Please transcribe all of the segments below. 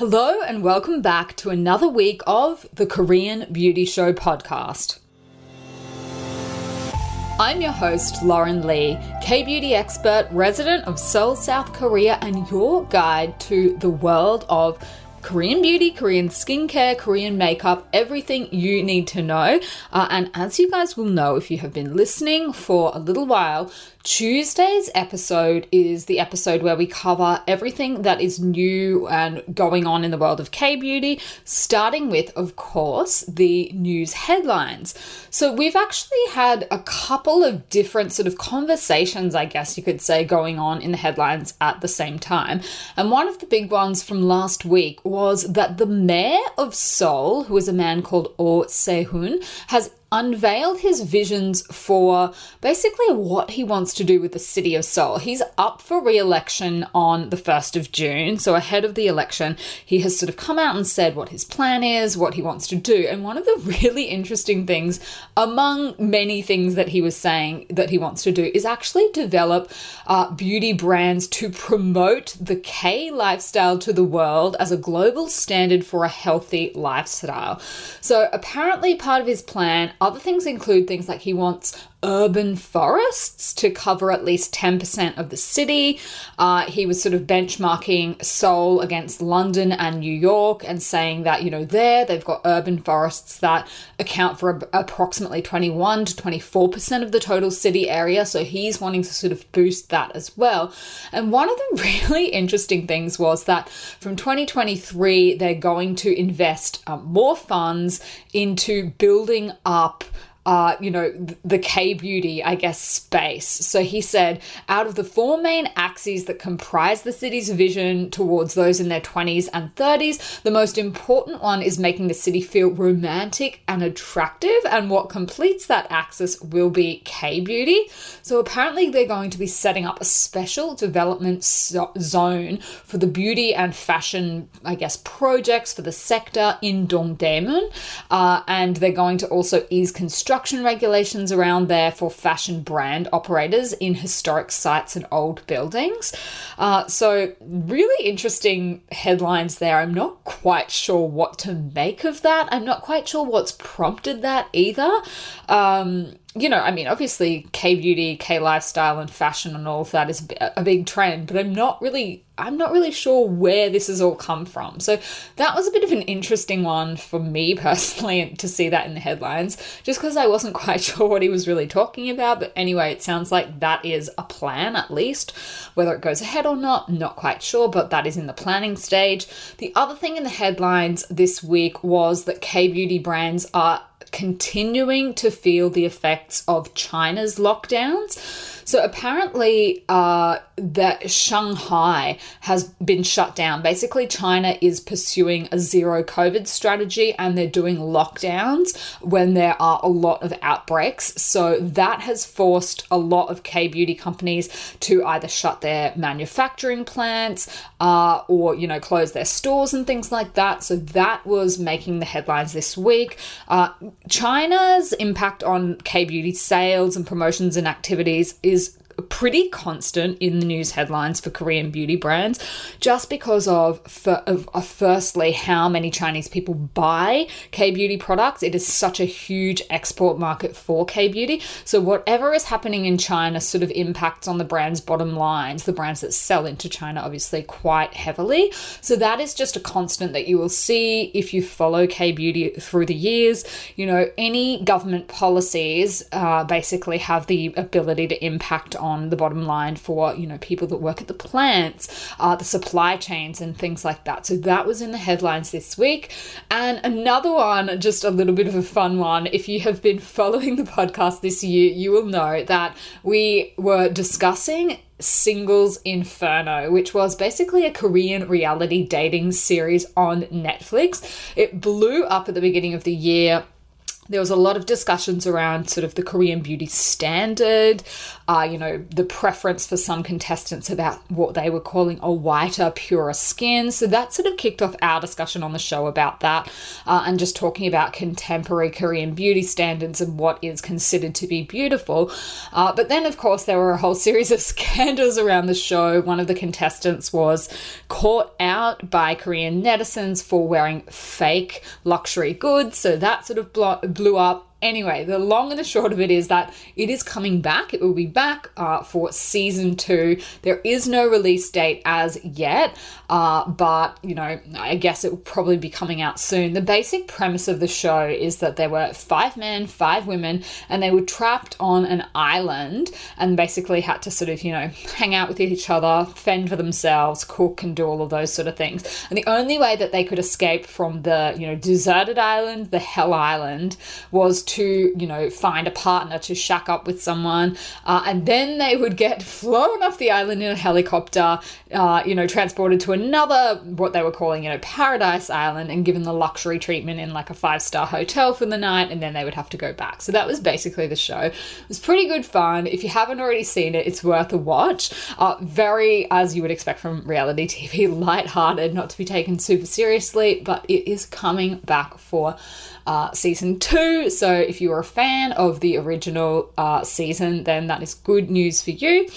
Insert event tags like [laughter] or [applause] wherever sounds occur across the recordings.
Hello, and welcome back to another week of the Korean Beauty Show podcast. I'm your host, Lauren Lee, K beauty expert, resident of Seoul, South Korea, and your guide to the world of Korean beauty, Korean skincare, Korean makeup, everything you need to know. Uh, and as you guys will know if you have been listening for a little while, Tuesday's episode is the episode where we cover everything that is new and going on in the world of K beauty, starting with, of course, the news headlines. So, we've actually had a couple of different sort of conversations, I guess you could say, going on in the headlines at the same time. And one of the big ones from last week was that the mayor of Seoul, who is a man called Oh Se-hoon, has unveiled his visions for basically what he wants to do with the city of Seoul. He's up for re election on the 1st of June. So, ahead of the election, he has sort of come out and said what his plan is, what he wants to do. And one of the [laughs] really interesting things, among many things that he was saying that he wants to do, is actually develop uh, beauty brands to promote the K lifestyle to the world as a global standard for a healthy lifestyle. So, apparently, part of his plan other things include things like he wants urban forests to cover at least 10% of the city. Uh, he was sort of benchmarking Seoul against London and New York and saying that, you know, there they've got urban forests that account for a, approximately 21 to 24% of the total city area. So he's wanting to sort of boost that as well. And one of the [laughs] really interesting things was that from 2023, they're going to invest um, more funds into building up uh, you know, the K beauty, I guess, space. So he said, out of the four main axes that comprise the city's vision towards those in their 20s and 30s, the most important one is making the city feel romantic and attractive. And what completes that axis will be K beauty. So apparently, they're going to be setting up a special development so- zone for the beauty and fashion, I guess, projects for the sector in Dongdaemun. Uh, and they're going to also ease construction construction regulations around there for fashion brand operators in historic sites and old buildings. Uh, so, really interesting headlines there. I'm not quite sure what to make of that. I'm not quite sure what's prompted that either. Um, you know, I mean, obviously, K beauty, K lifestyle, and fashion and all of that is a big trend, but I'm not really, I'm not really sure where this has all come from. So that was a bit of an interesting one for me [laughs] personally to see that in the headlines, just because I wasn't [laughs] quite sure what he was really talking about. But anyway, it sounds like that is a plan at least. Whether it goes ahead or not, not quite sure, but that is in the planning stage. The other thing in the headlines this week was that K beauty brands are continuing to feel the effects of China's lockdowns. So apparently, uh, that Shanghai has been shut down. Basically, China is pursuing a zero COVID strategy and they're doing lockdowns when there are a lot of outbreaks. So that has forced a lot of K beauty companies to either shut their manufacturing plants uh, or, you know, close their stores and things like that. So that was making the headlines this week. Uh, China's impact on K beauty sales and promotions and activities is pretty constant in the news headlines for Korean beauty brands just because of, for, of, of firstly how many Chinese people buy K beauty products. It is such a huge export market for K beauty. So whatever is happening in China sort of impacts on the brand's bottom lines, the brands that sell into China obviously quite heavily. So that is just a constant that you will see if you follow K beauty through the years. You know, any government policies uh, basically have the ability to impact on on the bottom line for you know people that work at the plants, uh, the supply chains, and things like that. So that was in the headlines this week. And another one, just a little bit of a fun one. If you have been [laughs] following the podcast this year, you will know that we were discussing Singles Inferno, which was basically a Korean reality dating series on Netflix. It blew up at the beginning of the year there was a lot of discussions around sort of the Korean beauty standard, uh, you know, the preference for some contestants about what they were calling a whiter, purer skin. So that sort of kicked off our discussion on the show about that uh, and just talking about contemporary Korean beauty standards and what is considered to be beautiful. Uh, but then, of course, there were a whole series of [laughs] scandals around the show. One of the contestants was caught out by Korean netizens for wearing fake luxury goods. So that sort of blew up Anyway, the long and the short of it is that it is coming back. It will be back uh, for season two. There is no release date as yet, uh, but you know, I guess it will probably be coming out soon. The basic premise of the show is that there were five men, five women, and they were trapped on an island and basically had to sort of, you know, hang out with each other, fend for themselves, cook, and do all of those sort of things. And the only way that they could escape from the, you know, deserted island, the Hell Island, was to, you know, find a partner to shack up with someone. Uh, and then they would get [laughs] flown off the island in a helicopter, uh, you know, transported to another, what they were calling, you know, paradise island and given the luxury treatment in like a five star hotel for the night. And then they would have to go back. So that was basically the show. It was pretty good fun. If you haven't already seen it, it's worth a watch. Uh, very, as you would expect from reality TV, [laughs] light-hearted, not to be taken super seriously, but it is coming back for uh, season two. So if you are a fan of the original uh, season, then that is good news for you.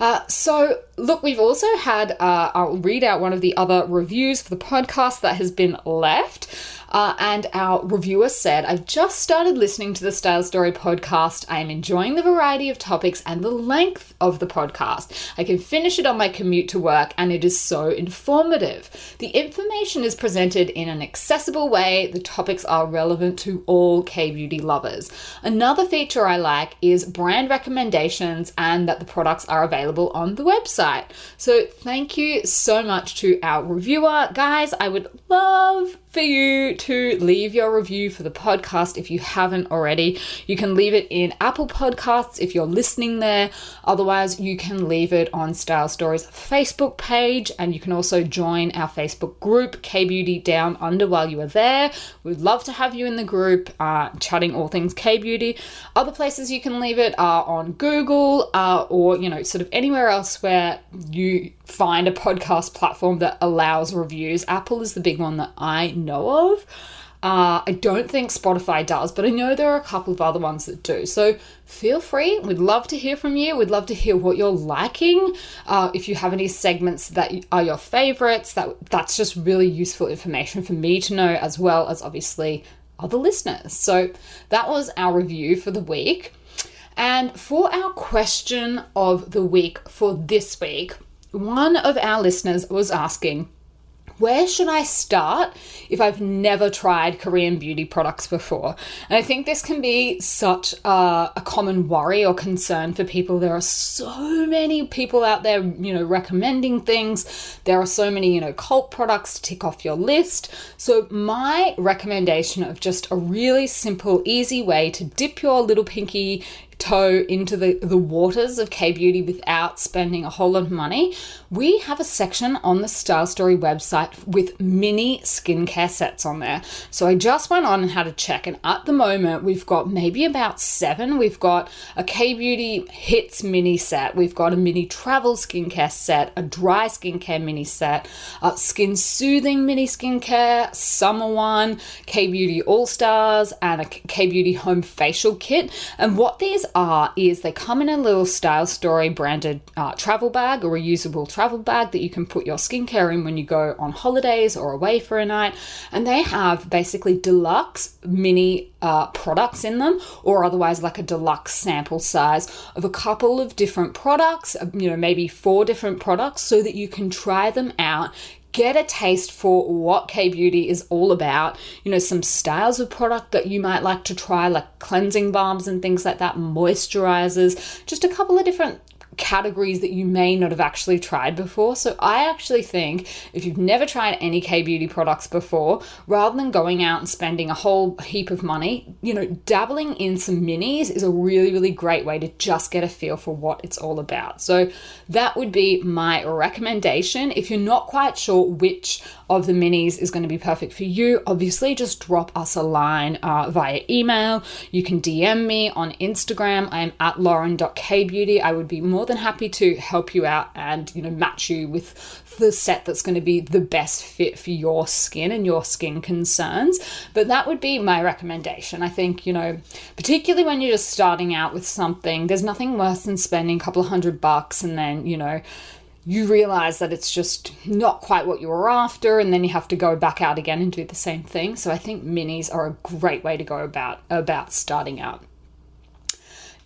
Uh, so, look, we've also had, uh, I'll read out one of the other reviews for the podcast that has been left. Uh, and our reviewer said, I've just started listening to the Style Story podcast. I am enjoying the variety of topics and the length of the podcast. I can finish it on my commute to work, and it is so informative. The information is presented in an accessible way. The topics are relevant to all K beauty lovers. Another feature I like is brand recommendations and that the products are available on the website. So, thank you so much to our reviewer. Guys, I would love for you to leave your review for the podcast if you haven't already. You can leave it in Apple Podcasts if you're listening there. Otherwise, you can leave it on Style Stories Facebook page, and you can also join our Facebook group, K Beauty Down Under, while you are there. We'd love to have you in the group, uh, chatting all things K Beauty. Other places you can leave it are on Google uh, or, you know, sort of anywhere else where you find a podcast platform that allows reviews. Apple is the big one that I know of. Uh, I don't think Spotify does, but I know there are a couple of other ones that do. So feel free. We'd love to hear from you. We'd love to hear what you're liking. Uh, if you have any segments that are your favorites, that that's just really useful information for me to know, as well as obviously other listeners. So that was our review for the week. And for our question of the week for this week, one of our listeners was asking, where should I start if I've never tried Korean beauty products before? And I think this can be such a, a, common worry or concern for people. There are so many people out there, you know, recommending things. There are so many, you know, cult products to tick off your list. So, my recommendation of just a really simple, easy way to dip your little pinky toe into the, the waters of K Beauty without spending a whole lot of money, we have a section on the Style Story website with mini skincare sets on there. So I just went on and had a check, and at the moment we've got maybe about seven. We've got a K Beauty Hits mini set, we've got a mini travel skincare set, a dry skincare mini set, a skin soothing mini skincare, summer one, K Beauty All Stars, and a K Beauty Home Facial Kit. And what these are is they come in a little Style Story branded uh, travel bag or reusable travel bag that you can put your skincare in when you go on holidays or away for a night. And they have basically deluxe mini uh, products in them, or otherwise like a deluxe sample size of a couple of different products, you know, maybe four different products, so that you can try them out, get a taste for what K beauty is all about. You know, some styles of product that you might like to try, like cleansing balms and things like that, moisturizers, just a couple of different categories that you may not have actually tried before. So I actually think if you've never tried any K beauty products before, rather than going out and spending a whole heap of money, you know, dabbling in some minis is a really really great way to just get a feel for what it's all about. So that would be my recommendation if you're not quite sure which of the minis is going to be perfect for you, obviously just drop us a line uh, via email. You can DM me on Instagram. I am at lauren.kbeauty. I would be more than happy to help you out and, you know, match you with the set that's going to be the best fit for your skin and your skin concerns. But that would be my recommendation. I think, you know, particularly when you're just starting out with something, there's nothing worse than spending a couple of hundred bucks and then, you know, you realize that it's just not quite what you were after and then you have to go back out again and do the same thing. So i think minis are a great way to go about about starting out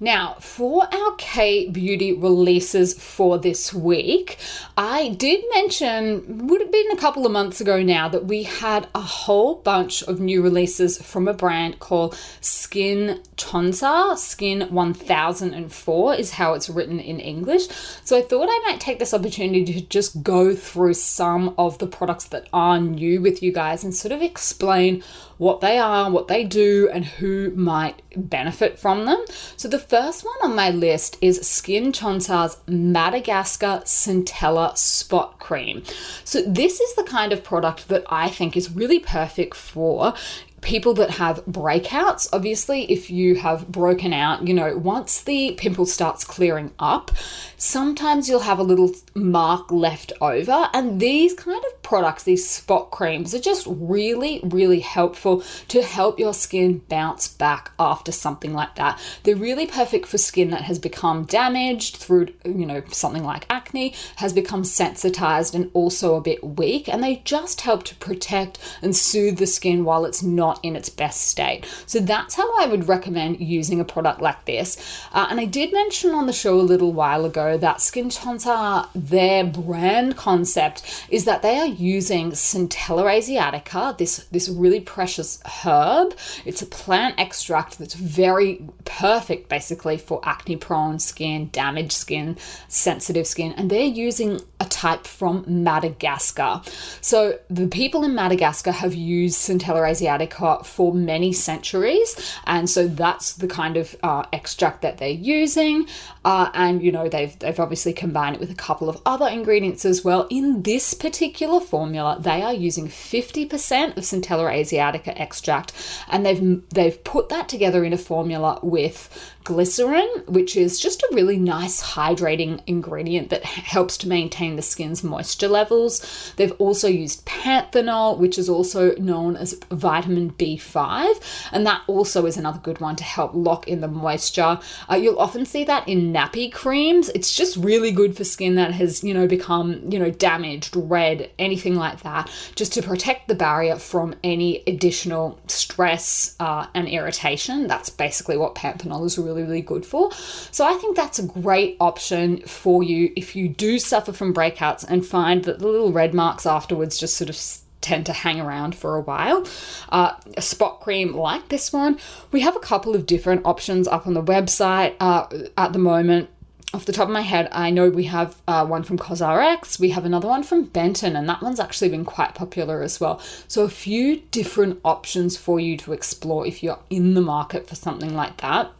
now, for our K Beauty releases for this week, I did mention, would have been a couple of months ago now, that we had a whole bunch of new releases from a brand called Skin Chonsa. Skin 1004 is how it's written in English. So I thought I might take this opportunity to just go through some of the products that are new with you guys and sort of explain what they are, what they do, and who might benefit from them. So, the first one on my list is Skin Chonsa's Madagascar Centella Spot Cream. So, this is the kind of product that I think is really perfect for people that have breakouts, obviously, if you have broken out, you know, once the pimple starts clearing up, sometimes you'll have a little mark left over. And these kind of products, these spot creams, are just really, really helpful to help your skin bounce back after something like that. They're really perfect for skin that has become damaged through, you know, something like acne, has become sensitized and also a bit weak. And they just help to protect and soothe the skin while it's not in its best state. So that's how I would recommend using a product like this. Uh, and I did mention on the show a little while ago that Skin Chonsa, their brand concept is that they are using Centella asiatica, this, this really precious herb. It's a plant extract that's very perfect basically for acne prone skin, damaged skin, sensitive skin, and they're using a type from Madagascar. So the people in Madagascar have used Centella asiatica for many centuries. And so that's the kind of uh, extract that they're using. Uh, and, you know, they've, they've obviously combined it with a couple of other ingredients as well. In this particular formula, they are using 50% of Centella asiatica extract and they've, they've put that together in a formula with glycerin, which is just a really nice hydrating ingredient that helps to maintain the skin's moisture levels. They've also used panthenol, which is also known as vitamin B5, and that also is another good one to help lock in the moisture. Uh, you'll often see that in nappy creams. It's just really good for skin that has, you know, become, you know, damaged, red, anything like that, just to protect the barrier from any additional stress uh, and irritation. That's basically what panthenol is really really, good for. So I think that's a great option for you if you do suffer from breakouts and find that the little red marks afterwards just sort of tend to hang around for a while. Uh, a spot cream like this one, we have a couple of different options up on the website uh, at the moment. Off the top of my head, I know we have uh, one from CosRX, we have another one from Benton, and that one's actually been quite popular as well. So, a few different options for you to explore if you're in the market for something like that.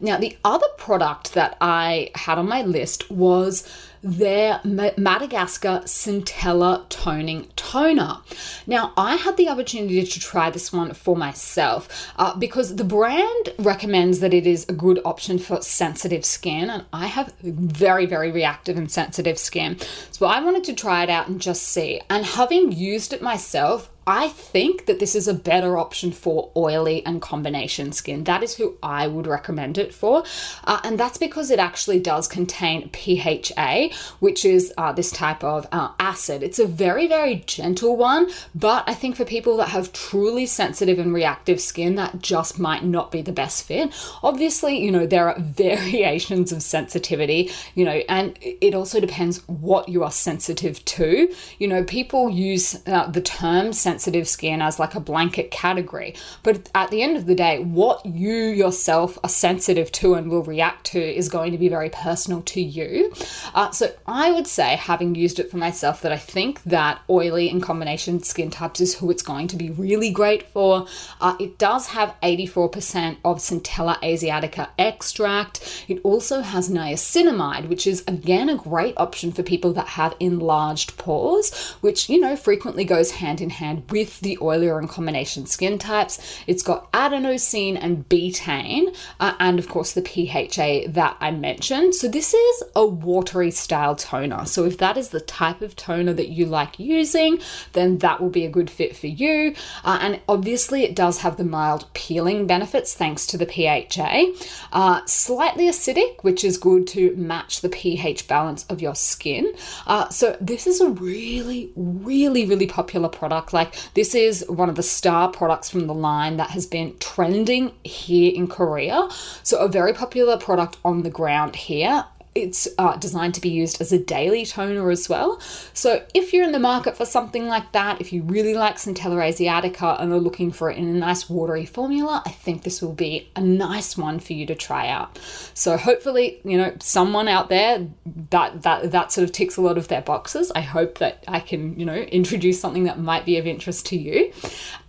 Now, the other product that I had on my list was their Madagascar Centella Toning Toner. Now, I had the opportunity to try this one for myself uh, because the brand recommends that it is a good option for sensitive skin, and I have very, very reactive and sensitive skin. So I wanted to try it out and just see. And having used it myself, I think that this is a better option for oily and combination skin. That is who I would recommend it for. Uh, and that's because it actually does contain PHA, which is uh, this type of uh, acid. It's a very, very gentle one, but I think for people that have truly sensitive and reactive skin, that just might not be the best fit. Obviously, you know, there are [laughs] variations of sensitivity, you know, and it also depends what you are sensitive to. You know, people use uh, the term sensitive sensitive skin as like a blanket category. But at the end of the day, what you yourself are sensitive to and will react to is going to be very personal to you. Uh, so I would say, having used it for myself, that I think that oily and combination skin types is who it's going to be really great for. Uh, it does have 84% of Centella asiatica extract. It also has niacinamide, which is again a great option for people that have enlarged pores, which you know frequently goes hand in hand with the oilier and combination skin types. It's got adenosine and betaine, uh, and of course the PHA that I mentioned. So this is a watery style toner. So if that is the type of toner that you like using, then that will be a good fit for you. Uh, and obviously, it does have the mild peeling benefits thanks to the PHA. Uh, slightly acidic, which is good to match the pH balance of your skin. Uh, so this is a really, really, really popular product. Like this is one of the star products from the line that has been trending here in Korea. So a very popular product on the ground here it's uh, designed to be used as a daily toner as well. So if you're in the market for something like that, if you really like Centella asiatica and are looking for it in a nice watery formula, I think this will be a nice one for you to try out. So hopefully, you know, someone out there that that that sort of ticks a lot of their boxes. I hope that I can, you know, introduce something that might be of interest to you.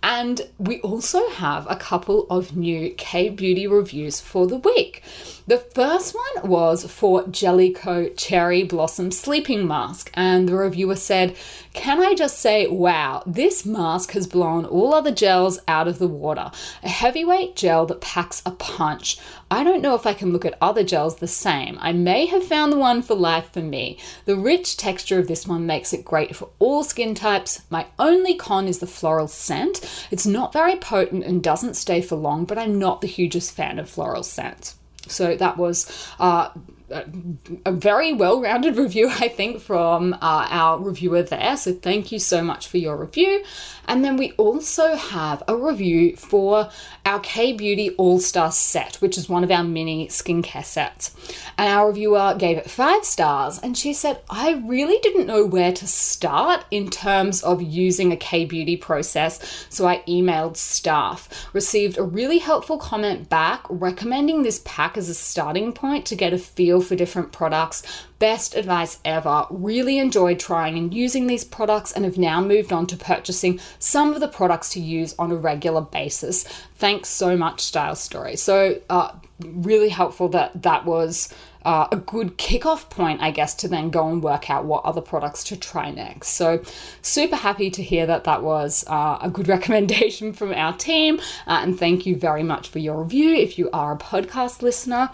And we also have a couple of new K beauty reviews for the week. The first one was for Jelly Ko Cherry Blossom Sleeping Mask, and the reviewer said, Can I just say, wow, this mask has blown all other gels out of the water. A heavyweight gel that packs a punch. I don't know if I can look at other gels the same. I may have found the one for life for me. The rich texture of this one makes it great for all skin types. My only con is the floral scent. It's not very potent and doesn't stay for long, but I'm not the hugest fan of floral scents. So that was uh, a very well rounded [laughs] review, I think, from uh, our reviewer there. So thank you so much for your review. And then we also have a review for our K Beauty All Star set, which is one of our mini skincare sets. And our reviewer gave it five stars and she said, I really didn't know where to start in terms of using a K Beauty process. So I emailed staff, received a really helpful comment back recommending this pack as a starting point to get a feel for different products. Best advice ever. Really enjoyed trying and using these products and have now moved on to purchasing some of the products to use on a regular basis. Thanks so much, Style Story. So, uh, really helpful that that was uh, a good kickoff point, I guess, to then go and work out what other products to try next. So, super happy to hear that that was uh, a good [laughs] recommendation from our team. Uh, and thank you very much for your review if you are a podcast listener.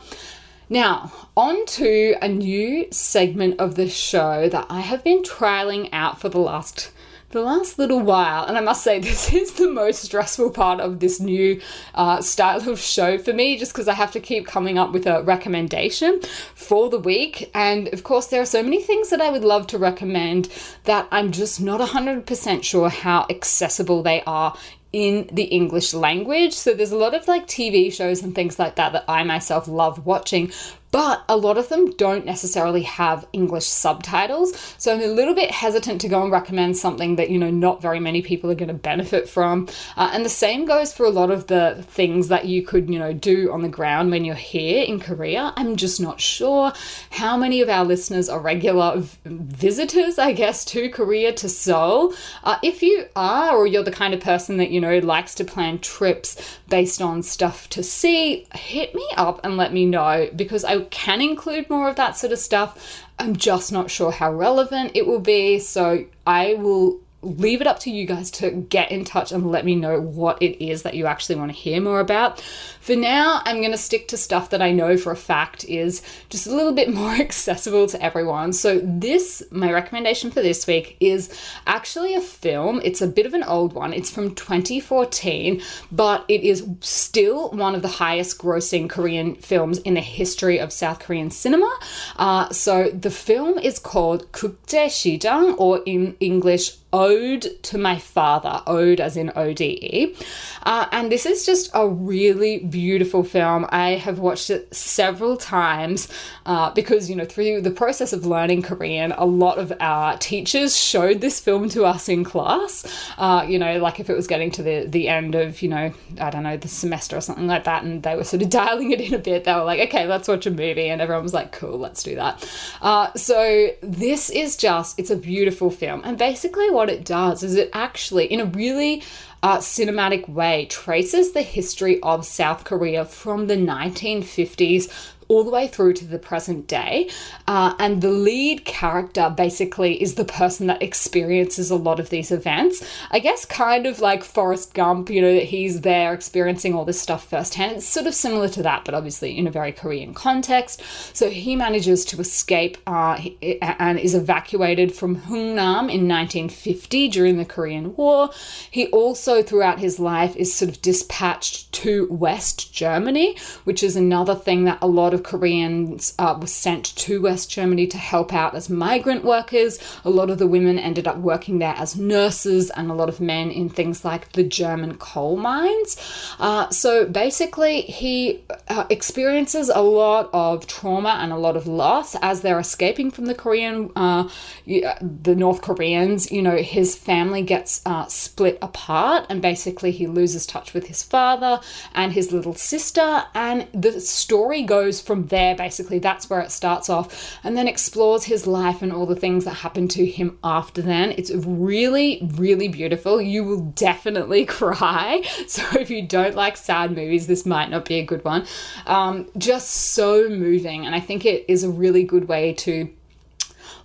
Now, on to a new segment of the show that I have been trialing out for the last the last little while, and I must say, [laughs] this is the most stressful part of this new uh, style of show for me, just because I have to keep coming up with a recommendation for the week. And of course, there are so many things that I would love to recommend that I'm just not 100% sure how accessible they are in the English language. So there's a lot of like TV shows and things like that that I myself love watching, but a lot of them don't necessarily have English subtitles. So I'm a little bit hesitant to go and recommend something that, you know, not very many people are going to benefit from. Uh, and the same goes for a lot of the things that you could, you know, do on the ground when you're here in Korea. I'm just not sure how many of our listeners are regular visitors, I guess, to Korea, to Seoul. Uh, if you are, or you're the kind of person that, you know, likes to plan trips based on stuff to see, hit me up and let me know because I can include more of that sort of stuff. I'm just not sure how relevant it will be. So I will leave it up to you guys to get in touch and let me know what it is that you actually want to hear more about. For now, I'm going to stick to stuff that I know for a fact is just a little bit [laughs] more accessible to everyone. So, this, my recommendation for this week, is actually a film. It's a bit of an old one, it's from 2014, but it is still one of the highest grossing Korean films in the history of South Korean cinema. Uh, so, the film is called Kukje Shijang, or in English, Ode to My Father, Ode as in O D E. Uh, and this is just a really beautiful film. I have watched it several times uh, because, you know, through the process of learning Korean, a lot of our teachers showed this film to us in class. Uh, you know, like if it was getting to the, the end of, you know, I don't know, the semester or something like that, and they were sort of [laughs] dialing it in a bit, they were like, okay, let's watch a movie. And everyone was like, cool, let's do that. Uh, so this is just, it's a beautiful film. And basically, what it does is it actually, in a really uh, cinematic way, traces the history of South Korea from the 1950s all the way through to the present day. Uh, and the lead character basically is the person that experiences a lot of these events. I guess, kind of like Forrest Gump, you know, that he's there experiencing all this stuff firsthand. It's sort of similar to that, but obviously in a very Korean context. So he manages to escape uh, and is evacuated from Hungnam in 1950 during the Korean War. He also, throughout his life, is sort of dispatched to West Germany, which is another thing that a lot of Koreans uh, were sent to West Germany to help out as migrant workers. A lot of the women ended up working there as nurses, and a lot of men in things like the German coal mines. Uh, so basically, he uh, experiences a lot of trauma and a lot of loss as they're escaping from the Korean, uh, the North Koreans. You know, his family gets uh, split apart, and basically, he loses touch with his father and his little sister, and the story goes from there, basically, that's where it starts off, and then explores his life and all the things that happen to him after then. It's really, really beautiful. You will definitely [laughs] cry. So if you don't like sad movies, this might not be a good one. Um, just so moving, and I think it is a really good way to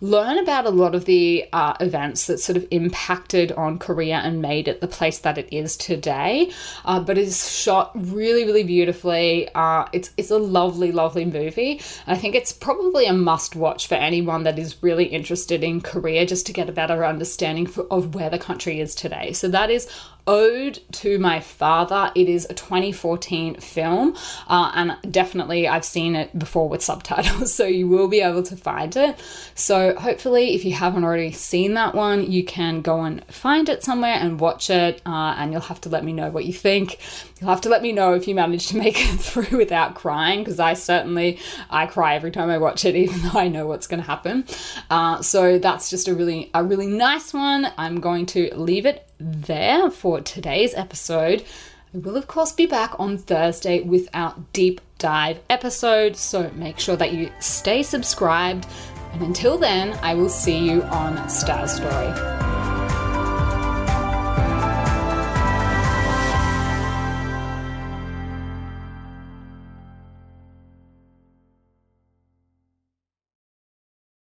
learn about a lot of the uh, events that sort of impacted on Korea and made it the place that it is today. Uh, but it's shot really, really beautifully. Uh, it's it's a lovely, lovely movie. I think it's probably a must watch for anyone that is really interested in Korea, just to get a better understanding for, of where the country is today. So that is Ode to My Father. It is a 2014 film, uh, and definitely I've seen it before with subtitles, [laughs] so you will be able to find it. So, hopefully, if you haven't already seen that one, you can go and find it somewhere and watch it, uh, and you'll have to let me know what you think. You'll have to let me know if you manage to [laughs] make it through without crying, because I certainly I cry every time I watch it, [laughs] even though I know what's going to happen. Uh, so that's just a really a really nice one. I'm going to leave it there for today's episode. I will, of course, be back on Thursday with our deep dive episode, so make sure that you stay subscribed. And until then, I will see you on Star Story.